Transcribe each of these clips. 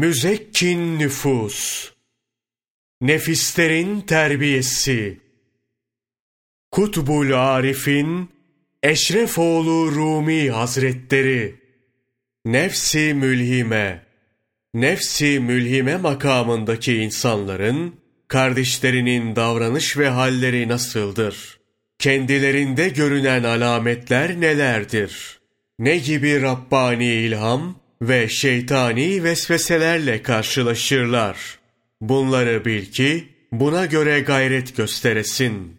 müzekkin nüfus, nefislerin terbiyesi, Kutbul Arif'in Eşrefoğlu Rumi Hazretleri, Nefsi Mülhime, Nefsi Mülhime makamındaki insanların, kardeşlerinin davranış ve halleri nasıldır? Kendilerinde görünen alametler nelerdir? Ne gibi Rabbani ilham ve şeytani vesveselerle karşılaşırlar? Bunları bil ki, buna göre gayret gösteresin.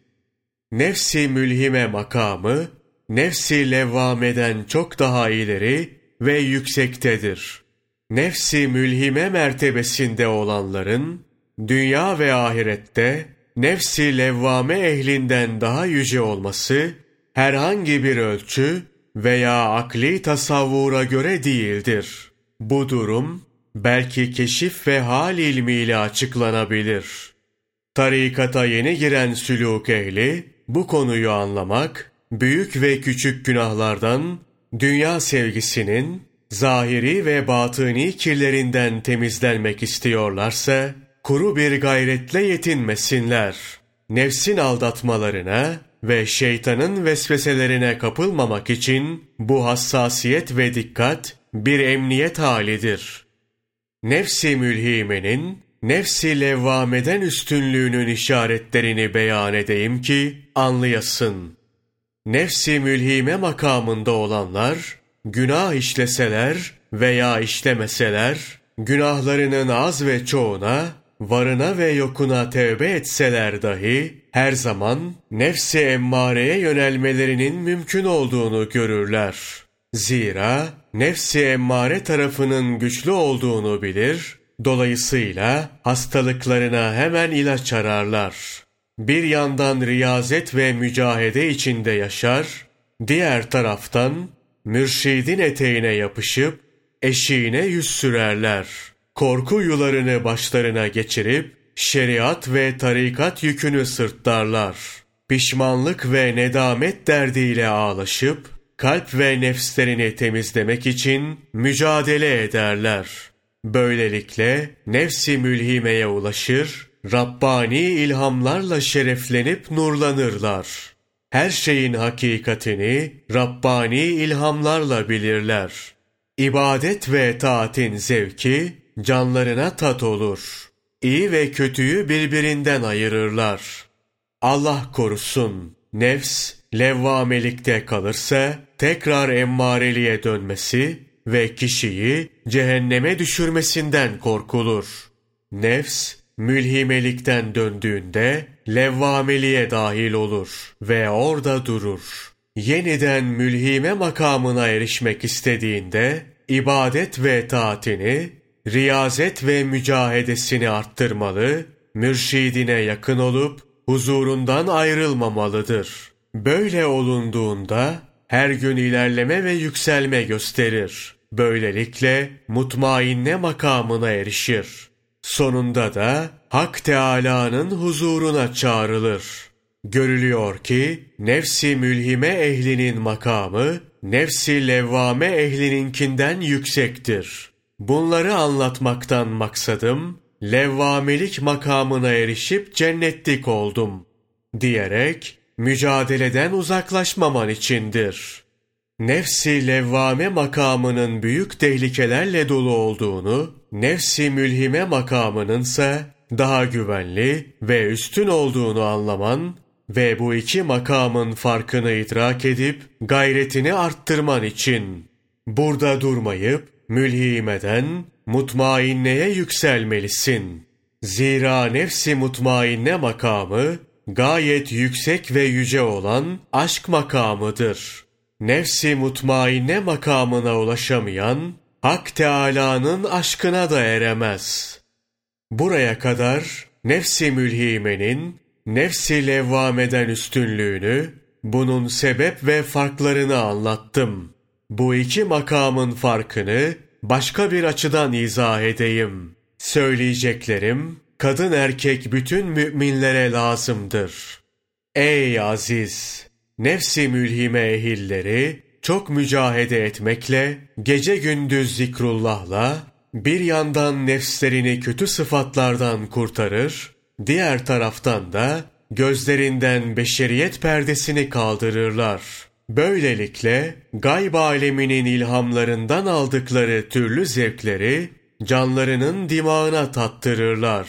Nefsi mülhime makamı, nefsi levvameden çok daha ileri ve yüksektedir. Nefsi mülhime mertebesinde olanların, dünya ve ahirette nefsi levvame ehlinden daha yüce olması, herhangi bir ölçü veya akli tasavvura göre değildir. Bu durum, belki keşif ve hal ilmiyle açıklanabilir. Tarikata yeni giren sülûk ehli, bu konuyu anlamak, büyük ve küçük günahlardan, dünya sevgisinin, zahiri ve batıni kirlerinden temizlenmek istiyorlarsa, kuru bir gayretle yetinmesinler. Nefsin aldatmalarına ve şeytanın vesveselerine kapılmamak için bu hassasiyet ve dikkat bir emniyet halidir. Nefsi mülhimenin, nefsi levvameden üstünlüğünün işaretlerini beyan edeyim ki anlayasın. Nefsi mülhime makamında olanlar, günah işleseler veya işlemeseler, günahlarının az ve çoğuna, varına ve yokuna tevbe etseler dahi, her zaman nefsi emmareye yönelmelerinin mümkün olduğunu görürler. Zira nefsi emmare tarafının güçlü olduğunu bilir, dolayısıyla hastalıklarına hemen ilaç ararlar. Bir yandan riyazet ve mücahede içinde yaşar, diğer taraftan mürşidin eteğine yapışıp eşiğine yüz sürerler. Korku yularını başlarına geçirip şeriat ve tarikat yükünü sırtlarlar. Pişmanlık ve nedamet derdiyle ağlaşıp kalp ve nefslerini temizlemek için mücadele ederler. Böylelikle nefsi mülhimeye ulaşır, Rabbani ilhamlarla şereflenip nurlanırlar. Her şeyin hakikatini Rabbani ilhamlarla bilirler. İbadet ve taatin zevki canlarına tat olur. İyi ve kötüyü birbirinden ayırırlar. Allah korusun, nefs levvamelikte kalırsa tekrar emmareliğe dönmesi ve kişiyi cehenneme düşürmesinden korkulur. Nefs mülhimelikten döndüğünde levvameliğe dahil olur ve orada durur. Yeniden mülhime makamına erişmek istediğinde ibadet ve taatini, riyazet ve mücahedesini arttırmalı, mürşidine yakın olup huzurundan ayrılmamalıdır. Böyle olunduğunda her gün ilerleme ve yükselme gösterir. Böylelikle mutmainne makamına erişir. Sonunda da Hak Teâlâ'nın huzuruna çağrılır. Görülüyor ki nefsi mülhime ehlinin makamı nefsi levvame ehlininkinden yüksektir. Bunları anlatmaktan maksadım levvamelik makamına erişip cennetlik oldum diyerek mücadeleden uzaklaşmaman içindir. Nefsi levvame makamının büyük tehlikelerle dolu olduğunu, nefsi mülhime makamının ise daha güvenli ve üstün olduğunu anlaman ve bu iki makamın farkını idrak edip gayretini arttırman için burada durmayıp mülhimeden mutmainneye yükselmelisin. Zira nefsi mutmainne makamı gayet yüksek ve yüce olan aşk makamıdır. Nefsi mutmainne makamına ulaşamayan, Hak Teâlâ'nın aşkına da eremez. Buraya kadar nefsi mülhimenin, nefsi levvameden üstünlüğünü, bunun sebep ve farklarını anlattım. Bu iki makamın farkını başka bir açıdan izah edeyim. Söyleyeceklerim, kadın erkek bütün müminlere lazımdır. Ey aziz! Nefsi mülhime ehilleri çok mücahede etmekle, gece gündüz zikrullahla, bir yandan nefslerini kötü sıfatlardan kurtarır, diğer taraftan da gözlerinden beşeriyet perdesini kaldırırlar. Böylelikle gayb aleminin ilhamlarından aldıkları türlü zevkleri canlarının dimağına tattırırlar.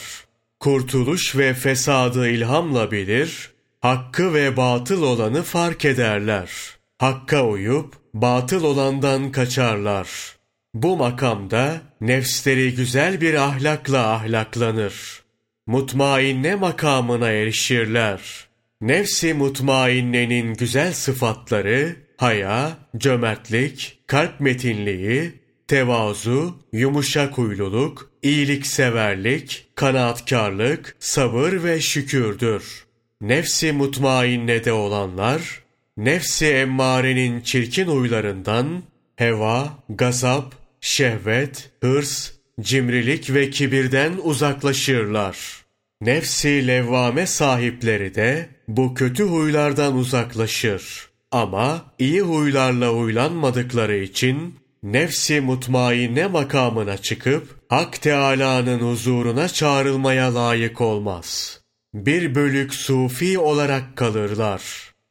Kurtuluş ve fesadı ilhamla bilir, hakkı ve batıl olanı fark ederler. Hakka uyup batıl olandan kaçarlar. Bu makamda nefsleri güzel bir ahlakla ahlaklanır. Mutmainne makamına erişirler. Nefsi mutmainnenin güzel sıfatları, haya, cömertlik, kalp metinliği, tevazu, yumuşak huyluluk, iyilikseverlik, kanaatkarlık, sabır ve şükürdür. Nefsi mutmainnede olanlar, nefsi emmarenin çirkin huylarından, heva, gazap, şehvet, hırs, cimrilik ve kibirden uzaklaşırlar. Nefsi levvame sahipleri de bu kötü huylardan uzaklaşır. Ama iyi huylarla huylanmadıkları için nefsi mutmainne makamına çıkıp Hak Teâlâ'nın huzuruna çağrılmaya layık olmaz. Bir bölük sufi olarak kalırlar.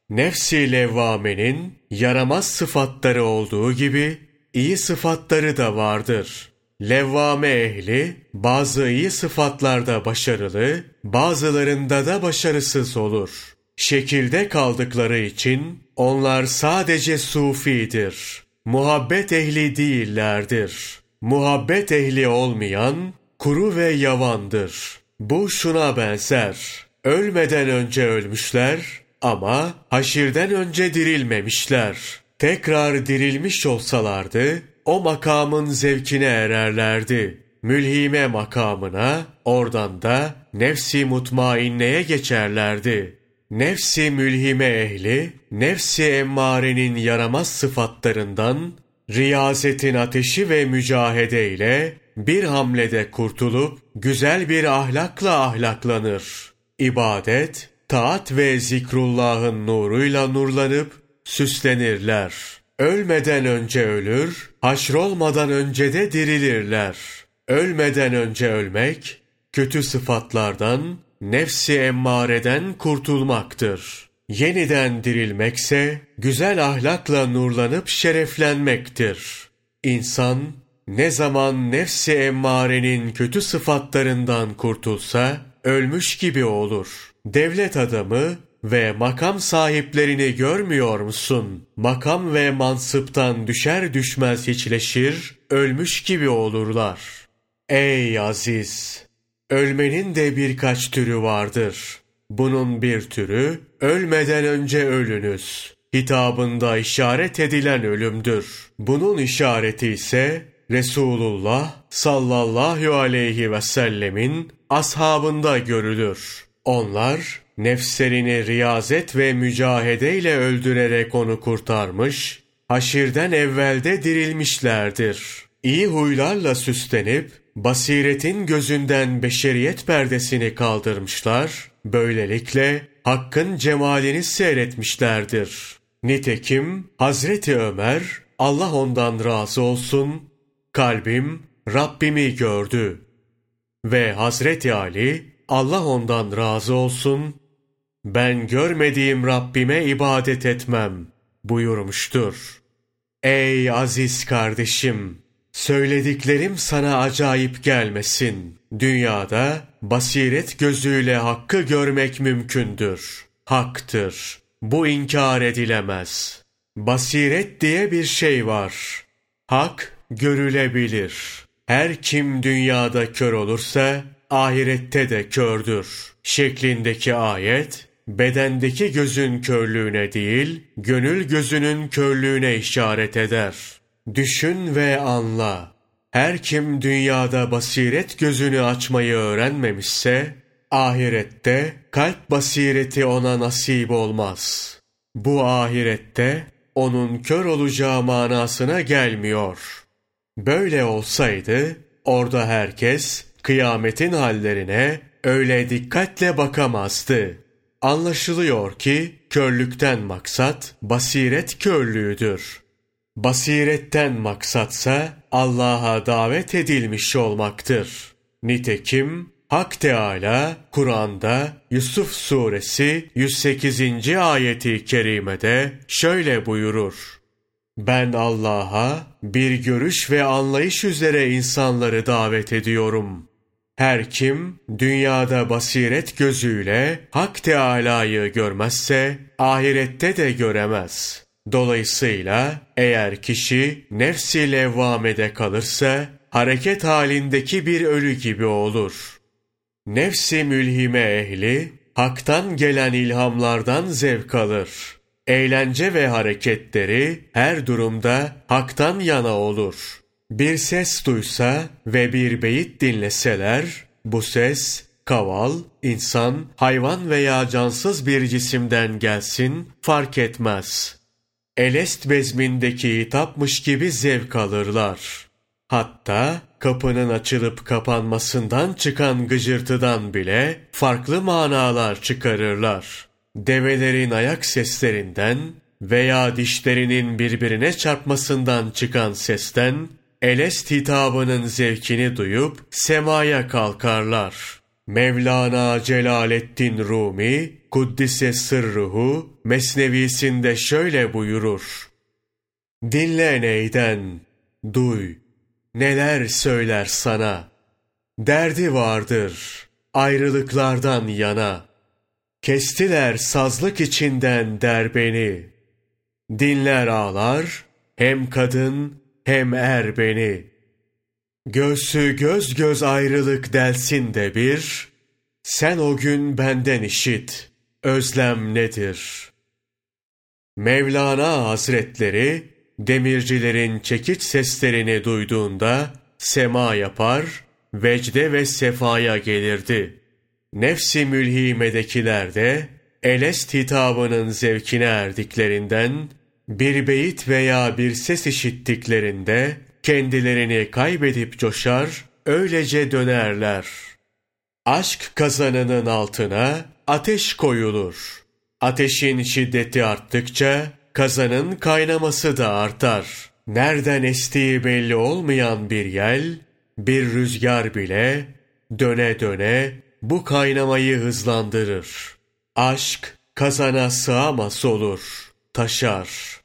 Nefsi levvamenin yaramaz sıfatları olduğu gibi iyi sıfatları da vardır. Levvame ehli bazı iyi sıfatlarda başarılı, bazılarında da başarısız olur. Şekilde kaldıkları için onlar sadece sufidir. Muhabbet ehli değillerdir. Muhabbet ehli olmayan kuru ve yavandır. Bu şuna benzer. Ölmeden önce ölmüşler ama haşirden önce dirilmemişler. Tekrar dirilmiş olsalardı o makamın zevkine ererlerdi. Mülhime makamına, oradan da nefsi mutmainneye geçerlerdi. Nefsi mülhime ehli, nefsi emmarenin yaramaz sıfatlarından, riyazetin ateşi ve mücahede ile bir hamlede kurtulup güzel bir ahlakla ahlaklanır. İbadet, taat ve zikrullahın nuruyla nurlanıp süslenirler. Ölmeden önce ölür, haşrolmadan önce de dirilirler. Ölmeden önce ölmek, kötü sıfatlardan, nefsi emmareden kurtulmaktır. Yeniden dirilmekse, güzel ahlakla nurlanıp şereflenmektir. İnsan, ne zaman nefsi emmarenin kötü sıfatlarından kurtulsa, ölmüş gibi olur. Devlet adamı, ve makam sahiplerini görmüyor musun? Makam ve mansıptan düşer düşmez hiçleşir, ölmüş gibi olurlar. Ey aziz! Ölmenin de birkaç türü vardır. Bunun bir türü, ölmeden önce ölünüz. Hitabında işaret edilen ölümdür. Bunun işareti ise, Resulullah sallallahu aleyhi ve sellemin ashabında görülür. Onlar, nefslerini riyazet ve mücahedeyle öldürerek onu kurtarmış, haşirden evvelde dirilmişlerdir. İyi huylarla süslenip, basiretin gözünden beşeriyet perdesini kaldırmışlar, böylelikle hakkın cemalini seyretmişlerdir. Nitekim Hazreti Ömer, Allah ondan razı olsun, kalbim Rabbimi gördü. Ve Hazreti Ali, Allah ondan razı olsun, ben görmediğim Rabbime ibadet etmem buyurmuştur. Ey aziz kardeşim! Söylediklerim sana acayip gelmesin. Dünyada basiret gözüyle hakkı görmek mümkündür. Haktır. Bu inkar edilemez. Basiret diye bir şey var. Hak görülebilir. Her kim dünyada kör olursa ahirette de kördür. Şeklindeki ayet bedendeki gözün körlüğüne değil, gönül gözünün körlüğüne işaret eder. Düşün ve anla. Her kim dünyada basiret gözünü açmayı öğrenmemişse, ahirette kalp basireti ona nasip olmaz. Bu ahirette onun kör olacağı manasına gelmiyor. Böyle olsaydı, orada herkes kıyametin hallerine öyle dikkatle bakamazdı. Anlaşılıyor ki körlükten maksat basiret körlüğüdür. Basiretten maksatsa Allah'a davet edilmiş olmaktır. Nitekim Hak Teala Kur'an'da Yusuf suresi 108. ayeti kerimede şöyle buyurur. Ben Allah'a bir görüş ve anlayış üzere insanları davet ediyorum. Her kim dünyada basiret gözüyle Hak Teâlâ'yı görmezse ahirette de göremez. Dolayısıyla eğer kişi nefsi levvamede kalırsa hareket halindeki bir ölü gibi olur. Nefsi mülhime ehli haktan gelen ilhamlardan zevk alır. Eğlence ve hareketleri her durumda haktan yana olur.'' Bir ses duysa ve bir beyit dinleseler, bu ses kaval, insan, hayvan veya cansız bir cisimden gelsin fark etmez. Elest bezmindeki hitapmış gibi zevk alırlar. Hatta kapının açılıp kapanmasından çıkan gıcırtıdan bile farklı manalar çıkarırlar. Develerin ayak seslerinden veya dişlerinin birbirine çarpmasından çıkan sesten Elest hitabının zevkini duyup semaya kalkarlar. Mevlana Celaleddin Rumi, Kuddise Sırruhu, Mesnevisinde şöyle buyurur. Dinle neyden, duy, neler söyler sana. Derdi vardır, ayrılıklardan yana. Kestiler sazlık içinden derbeni. Dinler ağlar, hem kadın hem er beni. Göğsü göz göz ayrılık delsin de bir, sen o gün benden işit, özlem nedir? Mevlana Hazretleri, demircilerin çekiç seslerini duyduğunda, sema yapar, vecde ve sefaya gelirdi. Nefsi mülhimedekiler de, Elest hitabının zevkine erdiklerinden, bir beyit veya bir ses işittiklerinde kendilerini kaybedip coşar, öylece dönerler. Aşk kazanının altına ateş koyulur. Ateşin şiddeti arttıkça kazanın kaynaması da artar. Nereden estiği belli olmayan bir yel, bir rüzgar bile döne döne bu kaynamayı hızlandırır. Aşk kazana sığamaz olur, taşar.''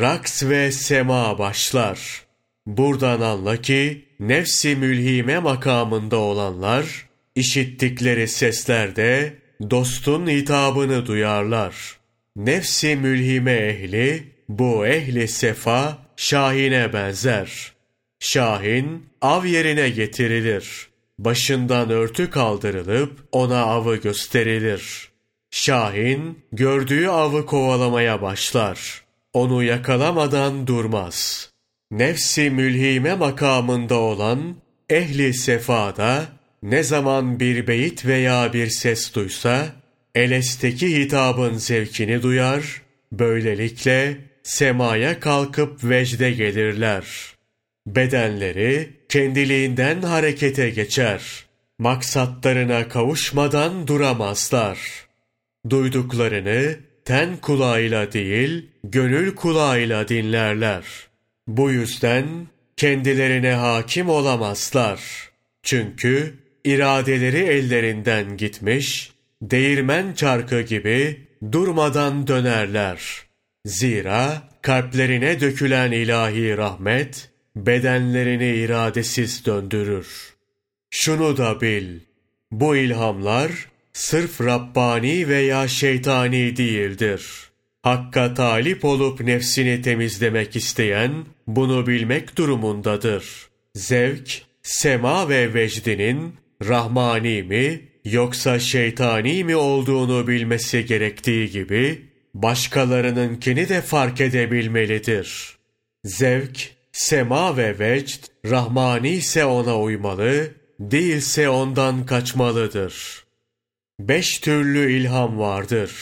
raks ve sema başlar. Buradan anla ki nefsi mülhime makamında olanlar işittikleri seslerde dostun hitabını duyarlar. Nefsi mülhime ehli bu ehli sefa şahine benzer. Şahin av yerine getirilir. Başından örtü kaldırılıp ona avı gösterilir. Şahin gördüğü avı kovalamaya başlar onu yakalamadan durmaz. Nefsi mülhime makamında olan ehli sefada ne zaman bir beyit veya bir ses duysa, elesteki hitabın zevkini duyar, böylelikle semaya kalkıp vecde gelirler. Bedenleri kendiliğinden harekete geçer. Maksatlarına kavuşmadan duramazlar. Duyduklarını ten kulağıyla değil, gönül kulağıyla dinlerler. Bu yüzden kendilerine hakim olamazlar. Çünkü iradeleri ellerinden gitmiş, değirmen çarkı gibi durmadan dönerler. Zira kalplerine dökülen ilahi rahmet, bedenlerini iradesiz döndürür. Şunu da bil, bu ilhamlar sırf Rabbani veya şeytani değildir. Hakka talip olup nefsini temizlemek isteyen bunu bilmek durumundadır. Zevk, sema ve vecdinin rahmani mi yoksa şeytani mi olduğunu bilmesi gerektiği gibi başkalarınınkini de fark edebilmelidir. Zevk, sema ve vecd rahmani ise ona uymalı, değilse ondan kaçmalıdır.'' Beş türlü ilham vardır.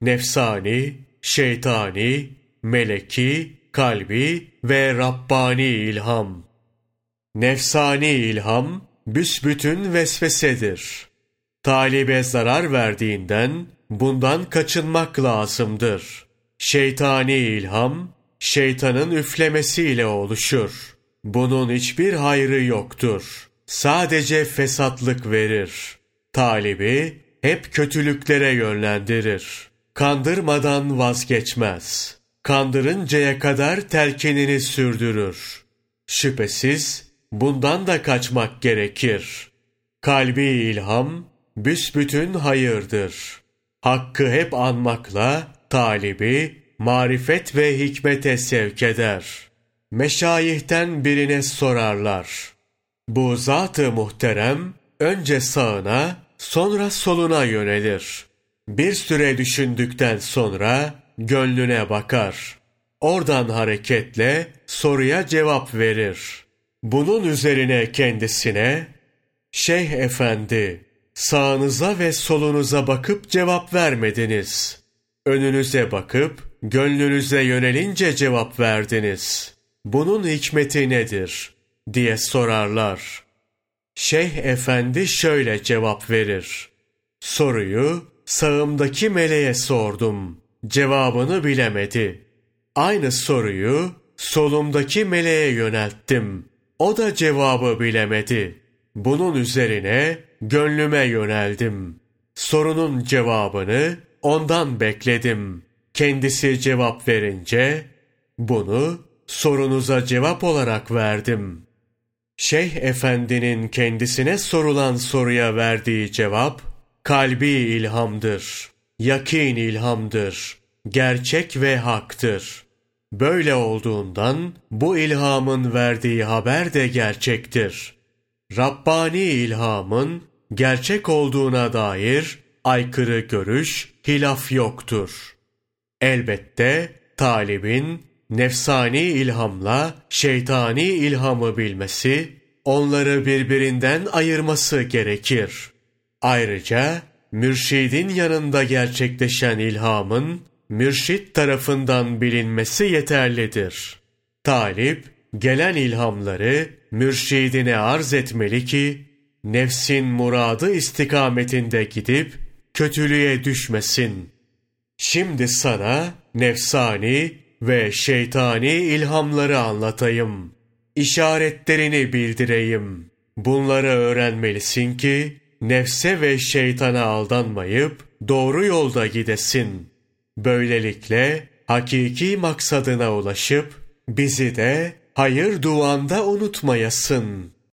Nefsani, şeytani, meleki, kalbi ve Rabbani ilham. Nefsani ilham, büsbütün vesvesedir. Talibe zarar verdiğinden bundan kaçınmak lazımdır. Şeytani ilham, şeytanın üflemesiyle oluşur. Bunun hiçbir hayrı yoktur. Sadece fesatlık verir. Talibi hep kötülüklere yönlendirir. Kandırmadan vazgeçmez. Kandırıncaya kadar telkinini sürdürür. Şüphesiz bundan da kaçmak gerekir. Kalbi ilham büsbütün hayırdır. Hakkı hep anmakla talibi marifet ve hikmete sevk eder. Meşayihten birine sorarlar. Bu zat-ı muhterem önce sağına sonra soluna yönelir. Bir süre düşündükten sonra gönlüne bakar. Oradan hareketle soruya cevap verir. Bunun üzerine kendisine, Şeyh efendi, sağınıza ve solunuza bakıp cevap vermediniz. Önünüze bakıp gönlünüze yönelince cevap verdiniz. Bunun hikmeti nedir? diye sorarlar. Şeyh efendi şöyle cevap verir. Soruyu sağımdaki meleğe sordum. Cevabını bilemedi. Aynı soruyu solumdaki meleğe yönelttim. O da cevabı bilemedi. Bunun üzerine gönlüme yöneldim. Sorunun cevabını ondan bekledim. Kendisi cevap verince bunu sorunuza cevap olarak verdim. Şeyh Efendi'nin kendisine sorulan soruya verdiği cevap kalbi ilhamdır, yakin ilhamdır, gerçek ve haktır. Böyle olduğundan bu ilhamın verdiği haber de gerçektir. Rabbani ilhamın gerçek olduğuna dair aykırı görüş, hilaf yoktur. Elbette talibin nefsani ilhamla şeytani ilhamı bilmesi, onları birbirinden ayırması gerekir. Ayrıca mürşidin yanında gerçekleşen ilhamın mürşit tarafından bilinmesi yeterlidir. Talip, gelen ilhamları mürşidine arz etmeli ki, nefsin muradı istikametinde gidip kötülüğe düşmesin. Şimdi sana nefsani ve şeytani ilhamları anlatayım. İşaretlerini bildireyim. Bunları öğrenmelisin ki nefse ve şeytana aldanmayıp doğru yolda gidesin. Böylelikle hakiki maksadına ulaşıp bizi de hayır duanda unutmayasın.''